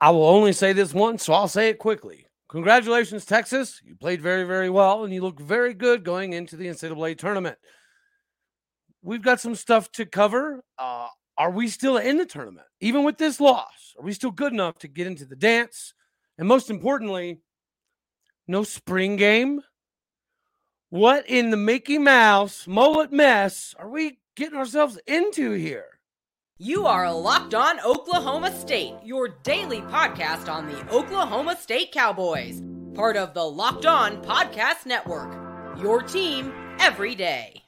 I will only say this once, so I'll say it quickly. Congratulations, Texas. You played very, very well, and you look very good going into the NCAA tournament. We've got some stuff to cover. Uh, are we still in the tournament? Even with this loss, are we still good enough to get into the dance? And most importantly, no spring game? What in the Mickey Mouse mullet mess are we getting ourselves into here? You are Locked On Oklahoma State, your daily podcast on the Oklahoma State Cowboys, part of the Locked On Podcast Network. Your team every day.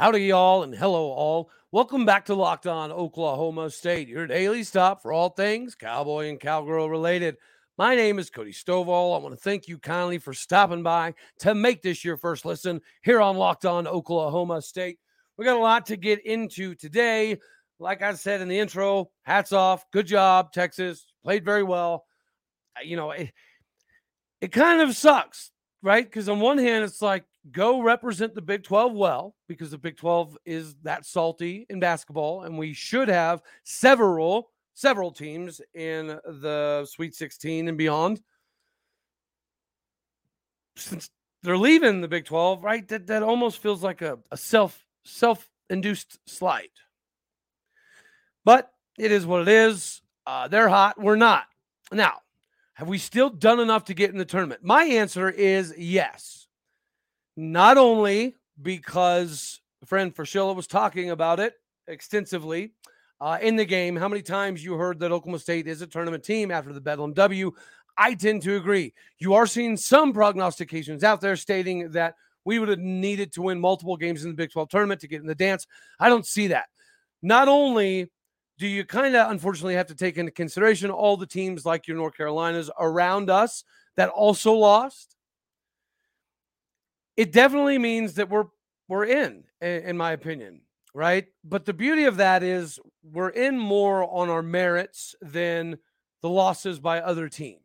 Howdy, y'all, and hello, all. Welcome back to Locked On Oklahoma State, your daily stop for all things cowboy and cowgirl related. My name is Cody Stovall. I want to thank you kindly for stopping by to make this your first listen here on Locked On Oklahoma State. We got a lot to get into today. Like I said in the intro, hats off. Good job, Texas. Played very well. Uh, you know, it, it kind of sucks, right? Because on one hand, it's like, go represent the Big 12 well because the Big 12 is that salty in basketball and we should have several several teams in the Sweet 16 and beyond. Since they're leaving the Big 12, right? That that almost feels like a, a self self-induced slight. But it is what it is. Uh, they're hot. We're not. Now, have we still done enough to get in the tournament? My answer is yes not only because Fran Fraschilla was talking about it extensively uh, in the game, how many times you heard that Oklahoma State is a tournament team after the Bedlam W. I tend to agree. You are seeing some prognostications out there stating that we would have needed to win multiple games in the Big 12 tournament to get in the dance. I don't see that. Not only do you kind of unfortunately have to take into consideration all the teams like your North Carolinas around us that also lost, it definitely means that we're we're in, in my opinion, right? But the beauty of that is we're in more on our merits than the losses by other teams.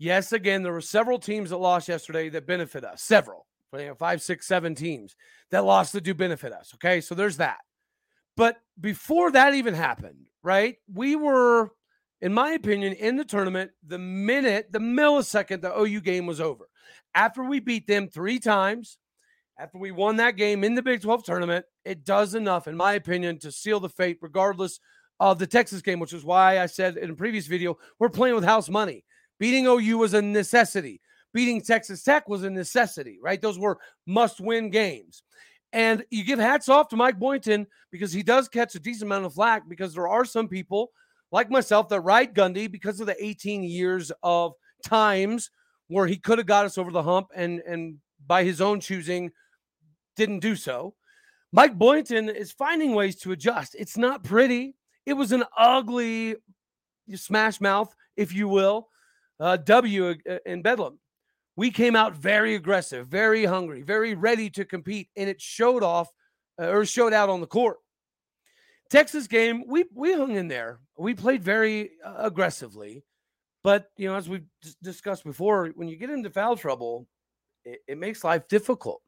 Yes, again, there were several teams that lost yesterday that benefit us. Several, you know, five, six, seven teams that lost that do benefit us. Okay, so there's that. But before that even happened, right? We were, in my opinion, in the tournament the minute, the millisecond the OU game was over after we beat them three times, after we won that game in the Big 12 tournament, it does enough, in my opinion, to seal the fate, regardless of the Texas game, which is why I said in a previous video, we're playing with house money. Beating OU was a necessity. Beating Texas Tech was a necessity, right? Those were must win games. And you give hats off to Mike Boynton because he does catch a decent amount of flack because there are some people like myself that ride Gundy because of the 18 years of times where he could have got us over the hump and and by his own choosing didn't do so. Mike Boynton is finding ways to adjust. It's not pretty. It was an ugly smash mouth, if you will, uh, W uh, in Bedlam. We came out very aggressive, very hungry, very ready to compete, and it showed off uh, or showed out on the court. Texas game, we we hung in there. We played very uh, aggressively. But you know, as we discussed before, when you get into foul trouble, it, it makes life difficult.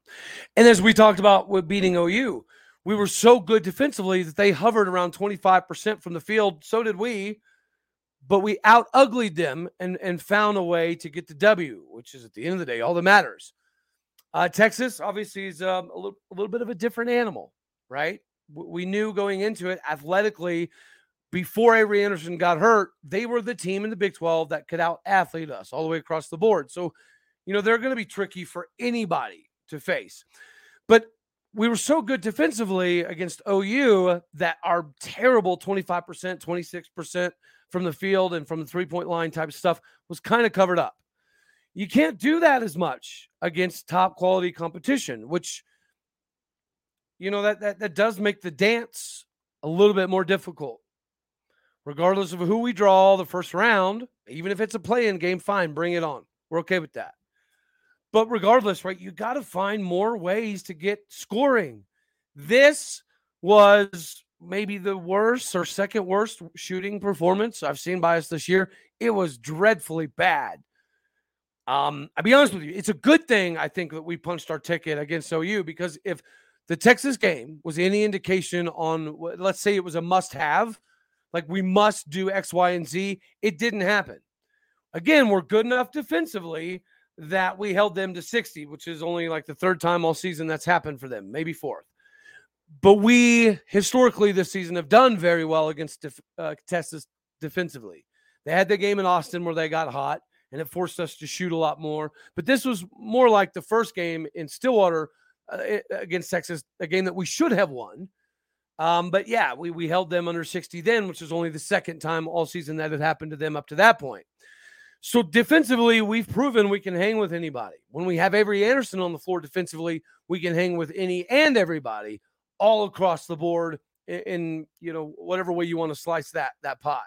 And as we talked about with beating OU, we were so good defensively that they hovered around 25% from the field. So did we, but we out uglied them and, and found a way to get the W, which is at the end of the day all that matters. Uh, Texas obviously is um, a, little, a little bit of a different animal, right? We knew going into it athletically before Avery Anderson got hurt, they were the team in the Big 12 that could out athlete us all the way across the board. So, you know, they're going to be tricky for anybody to face. But we were so good defensively against OU that our terrible 25%, 26% from the field and from the three point line type stuff was kind of covered up. You can't do that as much against top quality competition, which, you know, that, that, that does make the dance a little bit more difficult regardless of who we draw the first round, even if it's a play in game, fine, bring it on. We're okay with that. But regardless, right, you got to find more ways to get scoring. This was maybe the worst or second worst shooting performance I've seen by us this year. It was dreadfully bad. Um, I'll be honest with you, it's a good thing I think that we punched our ticket against OU because if the Texas game was any indication on, let's say it was a must have, like we must do X, Y, and Z, it didn't happen. Again, we're good enough defensively that we held them to 60, which is only like the third time all season that's happened for them, maybe fourth. But we historically this season have done very well against def- uh, Texas defensively. They had the game in Austin where they got hot and it forced us to shoot a lot more. But this was more like the first game in Stillwater uh, against Texas, a game that we should have won. Um, but yeah, we we held them under 60 then, which was only the second time all season that had happened to them up to that point. So defensively, we've proven we can hang with anybody. When we have Avery Anderson on the floor defensively, we can hang with any and everybody all across the board in, in you know whatever way you want to slice that that pie.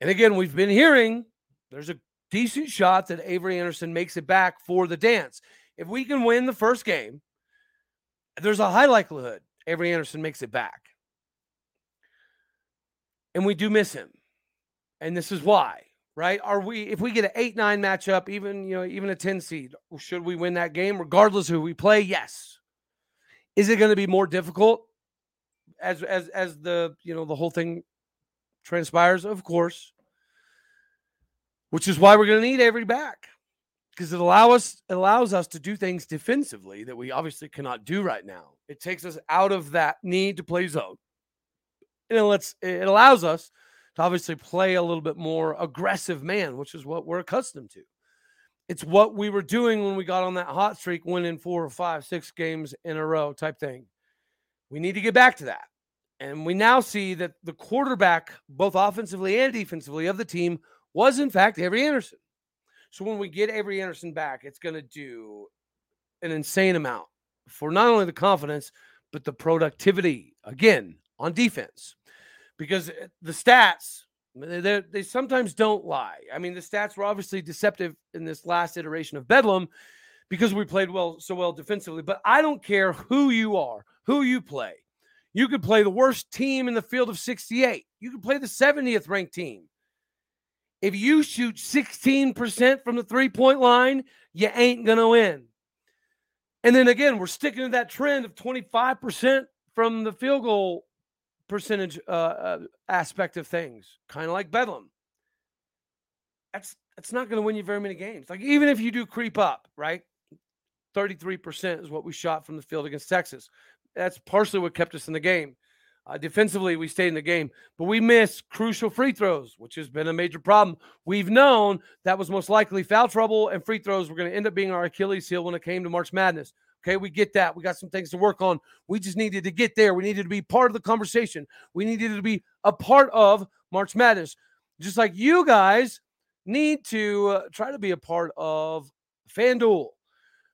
And again, we've been hearing there's a decent shot that Avery Anderson makes it back for the dance. If we can win the first game, there's a high likelihood Avery Anderson makes it back. And we do miss him. And this is why, right? Are we if we get an 8-9 matchup, even you know, even a 10 seed, should we win that game regardless who we play? Yes. Is it going to be more difficult as as as the, you know, the whole thing transpires? Of course. Which is why we're going to need Avery back because it allow us allows us to do things defensively that we obviously cannot do right now. It takes us out of that need to play zone. And it lets it allows us to obviously play a little bit more aggressive man, which is what we're accustomed to. It's what we were doing when we got on that hot streak, winning four or five, six games in a row type thing. We need to get back to that. And we now see that the quarterback, both offensively and defensively, of the team was in fact Avery Anderson. So when we get Avery Anderson back, it's going to do an insane amount for not only the confidence, but the productivity again on defense. Because eh, the stats, they sometimes don't lie. I mean, the stats were obviously deceptive in this last iteration of Bedlam because we played well so well defensively. But I don't care who you are, who you play. You could play the worst team in the field of 68. You could play the 70th ranked team. If you shoot 16% from the three point line, you ain't going to win. And then again, we're sticking to that trend of 25% from the field goal percentage uh, uh, aspect of things, kind of like Bedlam. That's that's not going to win you very many games. Like even if you do creep up, right? 33% is what we shot from the field against Texas. That's partially what kept us in the game. Uh, defensively, we stayed in the game, but we missed crucial free throws, which has been a major problem. We've known that was most likely foul trouble, and free throws were going to end up being our Achilles heel when it came to March Madness. Okay, we get that. We got some things to work on. We just needed to get there. We needed to be part of the conversation. We needed to be a part of March Madness, just like you guys need to uh, try to be a part of FanDuel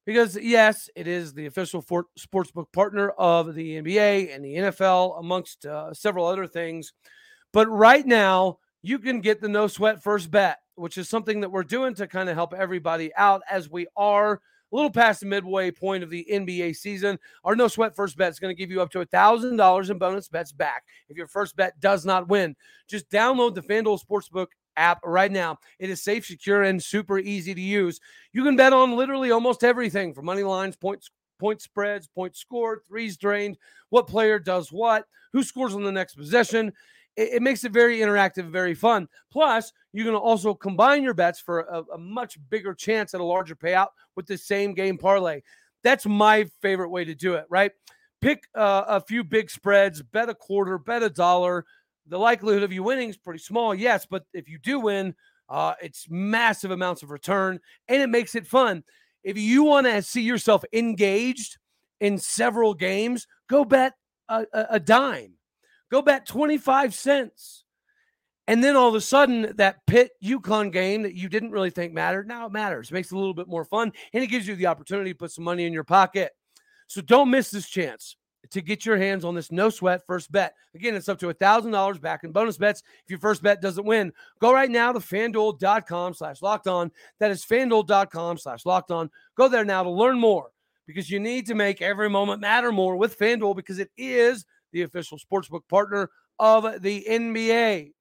because yes, it is the official for- sportsbook partner of the NBA and the NFL, amongst uh, several other things. But right now, you can get the no sweat first bet, which is something that we're doing to kind of help everybody out as we are a little past the midway point of the NBA season. Our no sweat first bet is going to give you up to a thousand dollars in bonus bets back if your first bet does not win. Just download the FanDuel Sportsbook app right now. It is safe, secure, and super easy to use. You can bet on literally almost everything from money lines, points, point spreads, points scored, threes drained, what player does what, who scores on the next possession. It, it makes it very interactive, very fun. Plus, you can also combine your bets for a, a much bigger chance at a larger payout with the same game parlay. That's my favorite way to do it, right? Pick uh, a few big spreads, bet a quarter, bet a dollar the likelihood of you winning is pretty small, yes, but if you do win, uh, it's massive amounts of return and it makes it fun. If you want to see yourself engaged in several games, go bet a, a, a dime, go bet 25 cents. And then all of a sudden, that Pitt UConn game that you didn't really think mattered, now it matters. It makes it a little bit more fun and it gives you the opportunity to put some money in your pocket. So don't miss this chance to get your hands on this no sweat first bet. Again, it's up to a $1,000 back in bonus bets if your first bet doesn't win. Go right now to fanduel.com slash locked on. That is fanduel.com slash locked on. Go there now to learn more because you need to make every moment matter more with FanDuel because it is the official sportsbook partner of the NBA.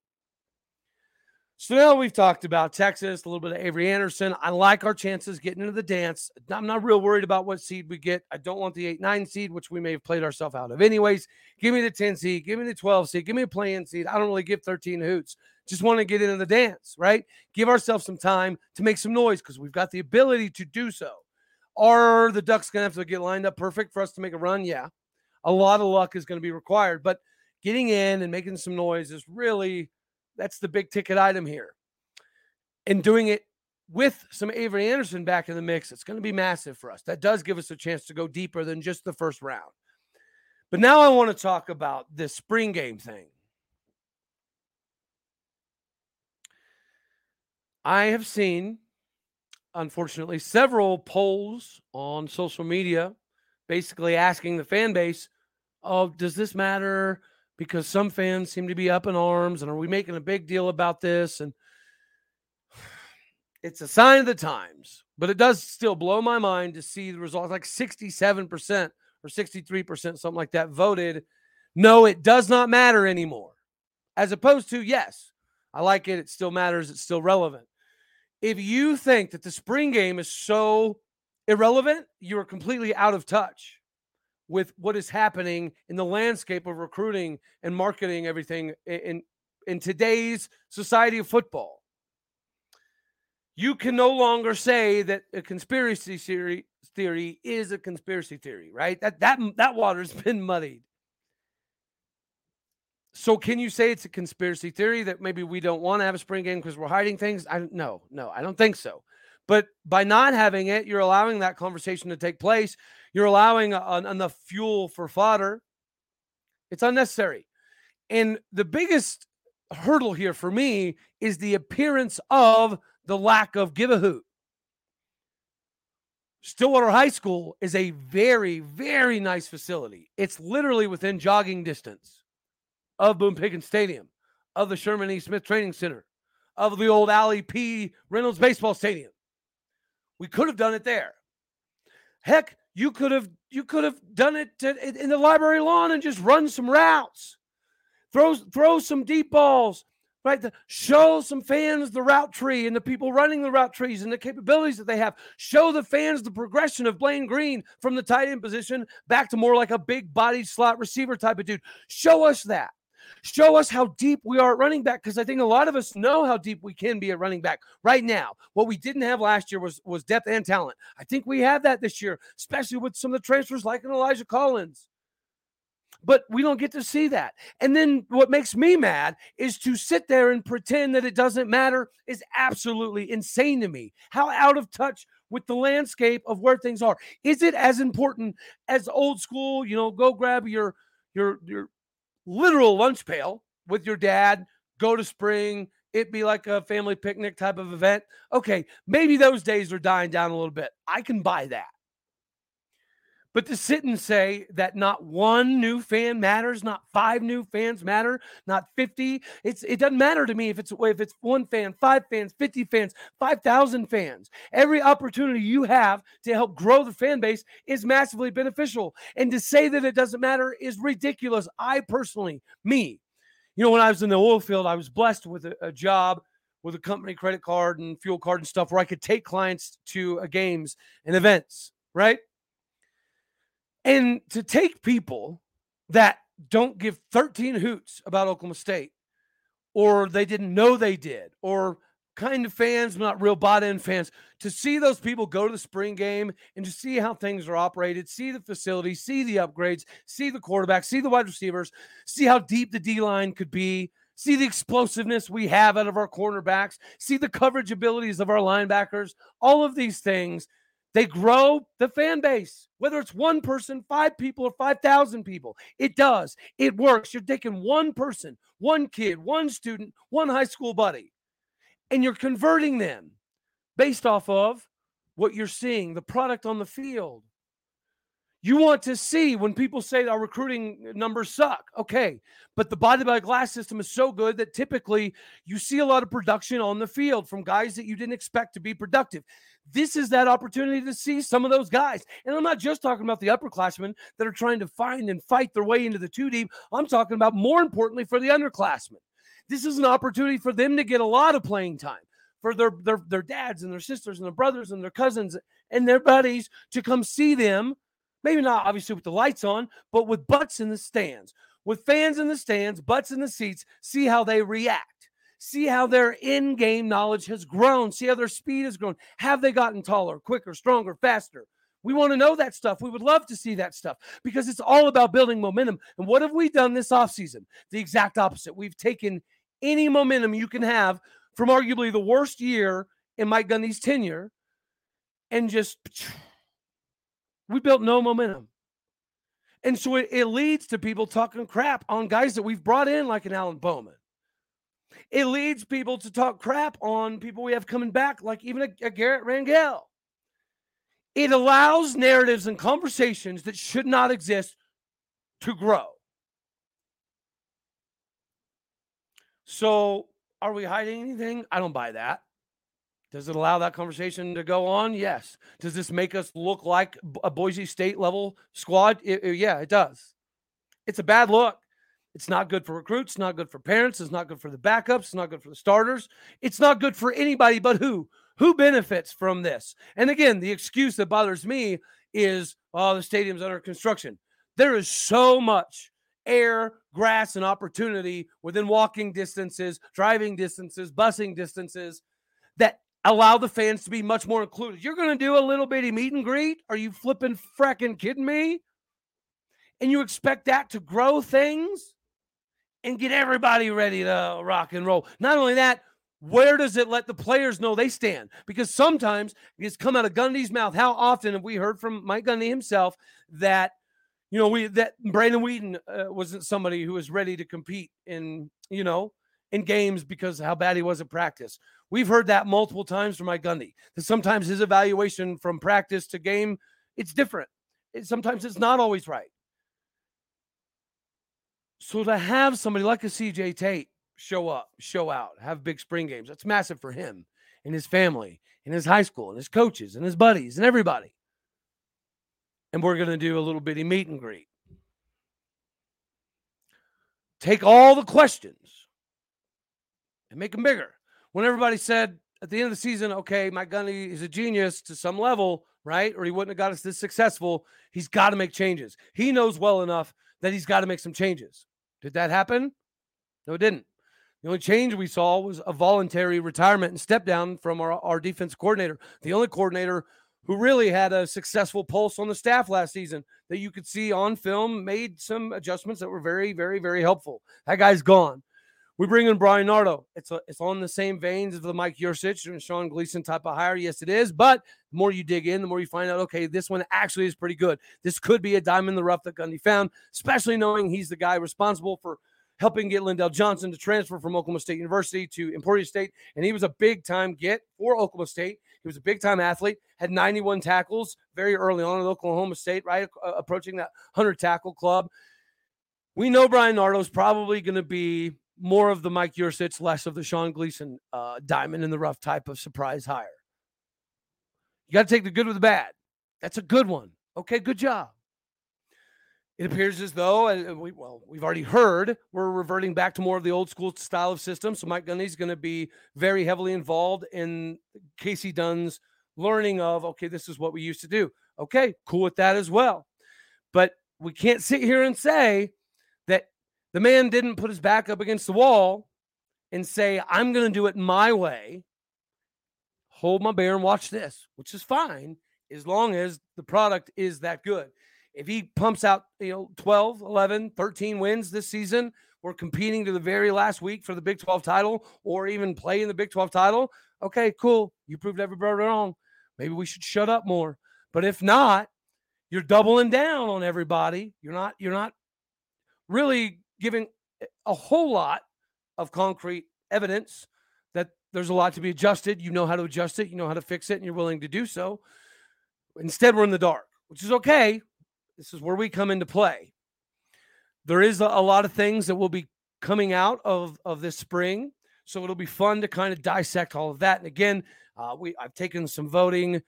So now we've talked about Texas, a little bit of Avery Anderson. I like our chances getting into the dance. I'm not real worried about what seed we get. I don't want the 8 9 seed, which we may have played ourselves out of. Anyways, give me the 10 seed, give me the 12 seed, give me a playing seed. I don't really give 13 hoots. Just want to get into the dance, right? Give ourselves some time to make some noise because we've got the ability to do so. Are the Ducks going to have to get lined up perfect for us to make a run? Yeah. A lot of luck is going to be required, but getting in and making some noise is really that's the big ticket item here. And doing it with some Avery Anderson back in the mix, it's going to be massive for us. That does give us a chance to go deeper than just the first round. But now I want to talk about this spring game thing. I have seen, unfortunately, several polls on social media basically asking the fan base, oh, does this matter? Because some fans seem to be up in arms and are we making a big deal about this? And it's a sign of the times but it does still blow my mind to see the results. Like 67% or 63% something like that voted no it does not matter anymore. As opposed to yes i like it. It still matters. It's still relevant. If you think that the spring game is so irrelevant you're completely out of touch with what is happening in the landscape of recruiting and marketing everything in in today's society of football. You can no longer say that a conspiracy theory theory is a conspiracy theory, right? That that that water's been muddied. So can you say it's a conspiracy theory that maybe we don't want to have a spring game because we're hiding things? I no, no, I don't think so. But by not having it, you're allowing that conversation to take place. You're allowing enough fuel for fodder. It's unnecessary. And the biggest hurdle here for me is the appearance of the lack of give a hoot. Stillwater High School is a very, very nice facility. It's literally within jogging distance of Boone Pickens Stadium, of the Sherman E. Smith Training Center, of the old Allie P. Reynolds Baseball Stadium. We could have done it there. Heck, you could have you could have done it to, in the library lawn and just run some routes. Throw throw some deep balls, right? The, show some fans the route tree and the people running the route trees and the capabilities that they have. Show the fans the progression of Blaine Green from the tight end position back to more like a big body slot receiver type of dude. Show us that. Show us how deep we are at running back because I think a lot of us know how deep we can be at running back right now. What we didn't have last year was was depth and talent. I think we have that this year, especially with some of the transfers like an Elijah Collins. But we don't get to see that. And then what makes me mad is to sit there and pretend that it doesn't matter is absolutely insane to me. How out of touch with the landscape of where things are. Is it as important as old school, you know, go grab your your your literal lunch pail with your dad, go to spring, it be like a family picnic type of event. Okay, maybe those days are dying down a little bit. I can buy that. But to sit and say that not one new fan matters, not five new fans matter, not 50, it's it doesn't matter to me if it's if it's one fan, five fans, 50 fans, 5,000 fans. Every opportunity you have to help grow the fan base is massively beneficial. And to say that it doesn't matter is ridiculous. I personally, me, you know, when I was in the oil field, I was blessed with a, a job with a company credit card and fuel card and stuff where I could take clients to uh, games and events, right? And to take people that don't give 13 hoots about Oklahoma State, or they didn't know they did, or kind of fans, not real bought in fans, to see those people go to the spring game and to see how things are operated, see the facility, see the upgrades, see the quarterback, see the wide receivers, see how deep the D line could be, see the explosiveness we have out of our cornerbacks, see the coverage abilities of our linebackers, all of these things they grow the fan base, whether it's one person, five people, or 5,000 people. It does. It works. You're taking one person, one kid, one student, one high school buddy, and you're converting them based off of what you're seeing, the product on the field. You want to see when people say our recruiting numbers suck. Okay. But the body by glass system is so good that typically you see a lot of production on the field from guys that you didn't expect to be productive. This is that opportunity to see some of those guys. And I'm not just talking about the upperclassmen that are trying to find and fight their way into the two deep. I'm talking about more importantly for the underclassmen. This is an opportunity for them to get a lot of playing time for their, their their dads and their sisters and their brothers and their cousins and their buddies to come see them. Maybe not obviously with the lights on, but with butts in the stands, with fans in the stands, butts in the seats, see how they react. See how their in game knowledge has grown. See how their speed has grown. Have they gotten taller, quicker, stronger, faster? We want to know that stuff. We would love to see that stuff because it's all about building momentum. And what have we done this offseason? The exact opposite. We've taken any momentum you can have from arguably the worst year in Mike Gundy's tenure and just we built no momentum. And so it, it, leads to people talking crap on guys that we've brought in, like an Alan Bowman. It leads people to talk crap on people we have coming back, like even a, a Garret Rangel. It allows narratives and conversations that should not exist to grow. So, are we hiding anything? I don't buy that. Does it allow that conversation to go on? Yes. Does this make us look like a Boise State level squad? It, it, uh, yeah, it does. It's a bad look. It's not good for recruits, not good for parents, it's not good for the backups, it's not good for the starters. It's not good for anybody but who? Who benefits from this? And again, the excuse that bothers me is, oh, the stadium's under construction. There is so much air, grass, and opportunity within walking distances, driving distances, busing distances that allow the fans to be much more included. You're going to do a little bitty meet and greet? Are you flipping fracking kidding me? And you expect that to grow things and get everybody ready to rock and roll. Not only that, where does it let the players know they stand? Because sometimes it's come out of Gundy's mouth. How often have we heard from Mike Gundy himself that you know we that Brandon Weeden uh, wasn't somebody who was ready to compete in you know in games because how bad he was at practice. We've heard that multiple times from Mike Gundy. That sometimes his evaluation from practice to game it's different. It, sometimes it's not always right. So to have somebody like a CJ Tate show up, show out, have big spring games, that's massive for him and his family and his high school and his coaches and his buddies and everybody. And we're going to do a little bitty meet and greet. Take all the questions and make them bigger. When everybody said at the end of the season, okay, Mike Gundy is a genius to some level, right? Or he wouldn't have got us this successful. He's got to make changes. He knows well enough that he's got to make some changes. Did that happen? No, it didn't. The only change we saw was a voluntary retirement and step down from our, our defense coordinator, the only coordinator who really had a successful pulse on the staff last season that you could see on film, made some adjustments that were very, very, very helpful. That guy's gone. We bring in Bryan Nardo. It's a, it's on the same veins of the Mike Yurcich and Sean Gleeson type of hire. Yes, it is. But the more you dig in, the more you find out, okay, this one actually is pretty good. This could be a diamond in the rough that Gundy found, especially knowing he's the guy responsible for helping get Lindell Johnson to transfer from Oklahoma State University to Emporia State. And he was a big time get for Oklahoma State. He was a big time athlete, had 91 tackles very early on at Oklahoma State, right? Uh, approaching that 100 tackle club. We know Bryan Nardo is probably going to be more of the Mike Yurcich, less of the Sean Gleeson uh, diamond in the rough type of surprise hire. You got to take the good with the bad. That's a good one. Okay, good job. It appears as though, and we, well, we've already heard, we're reverting back to more of the old school style of system. So Mike Gundy's going to be very heavily involved in Kasey Dunn's learning of, okay, this is what we used to do. Okay, cool with that as well. But we can't sit here and say the man didn't put his back up against the wall and say, I'm going to do it my way. Hold my bear and watch this, which is fine as long as the product is that good if he pumps out, you know, 12, 11, 13 wins this season, we're competing to the very last week for the Big 12 title or even play in the Big 12 title. Okay, cool. You proved everybody wrong. Maybe we should shut up more. But if not, you're doubling down on everybody. You're not you're not really giving a whole lot of concrete evidence that there's a lot to be adjusted. You know how to adjust it, you know how to fix it, and you're willing to do so. Instead, we're in the dark, which is okay. This is where we come into play. There is a, lot of things that will be coming out of, of this spring. So it'll be fun to kind of dissect all of that. And again, Uh, we I've taken some voting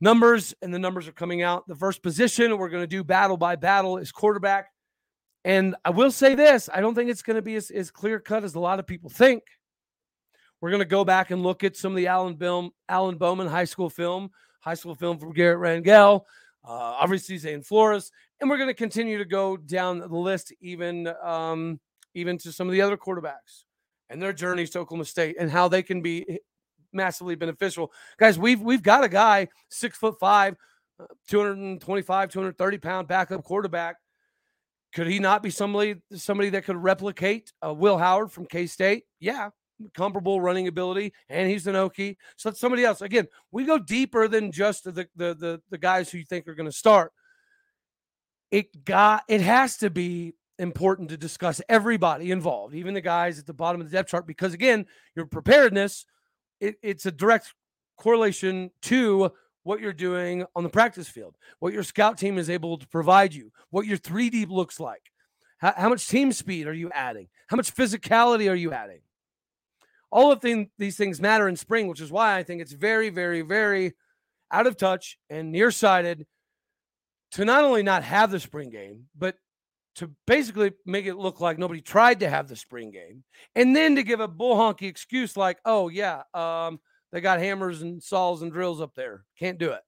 numbers, and the numbers are coming out. The first position we're going to do battle by battle is quarterback. And I will say this: I don't think it's going to be as, as clear cut as a lot of people think. We're going to go back and look at some of the Alan, Bill, Alan Bowman high school film, high school film from Garret Rangel, uh, obviously Zane Flores, and we're going to continue to go down the list, even um, even to some of the other quarterbacks and their journeys to Oklahoma State and how they can be massively beneficial. Guys, we've we've got a guy six foot five, uh, 225, 230 pound backup quarterback. Could he not be somebody somebody that could replicate uh, Will Howard from K State? Yeah, comparable running ability, and he's an Okie. So that's somebody else. Again, we go deeper than just the the the, the guys who you think are going to start. It got it has to be important to discuss everybody involved, even the guys at the bottom of the depth chart, because again, your preparedness it, it's a direct correlation to what you're doing on the practice field, what your scout team is able to provide you, what your three deep looks like. How, how, much team speed are you adding? How much physicality are you adding? All of thing, these things matter in spring, which is why I think it's very, very, very out of touch and nearsighted to not only not have the spring game, but to basically make it look like nobody tried to have the spring game, and then to give a bull honky excuse like, "Oh yeah, um, they got hammers and saws and drills up there, can't do it."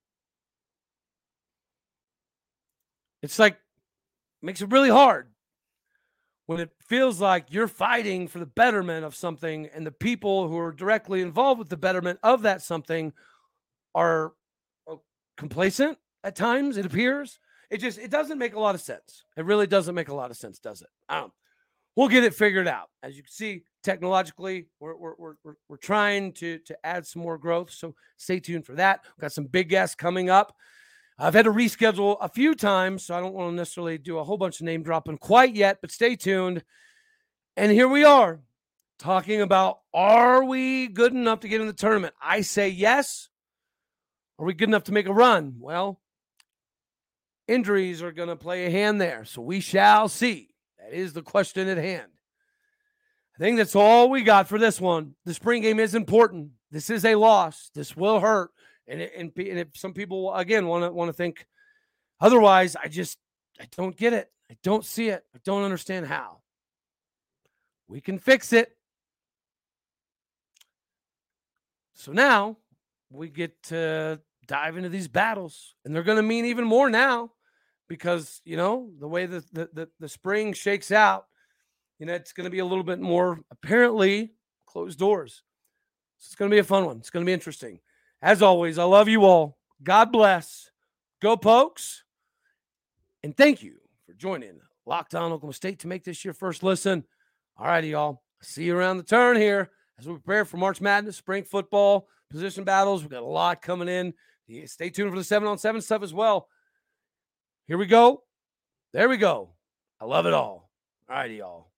It's like makes it really hard when it feels like you're fighting for the betterment of something, and the people who are directly involved with the betterment of that something are oh, complacent at times. It appears it just it doesn't make a lot of sense. It really doesn't make a lot of sense, does it? Um, we'll get it figured out. As you can see, technologically, we're we're we're, we're trying to to add some more growth. So stay tuned for that. We've got some big guests coming up. I've had to reschedule a few times, so I don't want to necessarily do a whole bunch of name dropping quite yet, but stay tuned. And here we are talking about are we good enough to get in the tournament? I say yes. Are we good enough to make a run? Well, injuries are going to play a hand there. So we shall see. That is the question at hand. I think that's all we got for this one. The spring game is important. This is a loss. This will hurt. And, it, and, and if some people again want to want to think otherwise, I just I don't get it. I don't see it. I don't understand how. We can fix it. So now we get to dive into these battles, and they're going to mean even more now because you know the way the the, the, the spring shakes out, you know it's going to be a little bit more apparently closed doors. So it's going to be a fun one. It's going to be interesting. As always, I love you all. God bless. Go Pokes. And thank you for joining Locked On Oklahoma State to make this your first listen. All righty, y'all. See you around the turn here as we prepare for March Madness, spring football, position battles. We've got a lot coming in. Stay tuned for the seven on seven stuff as well. Here we go. There we go. I love it all. All righty, y'all.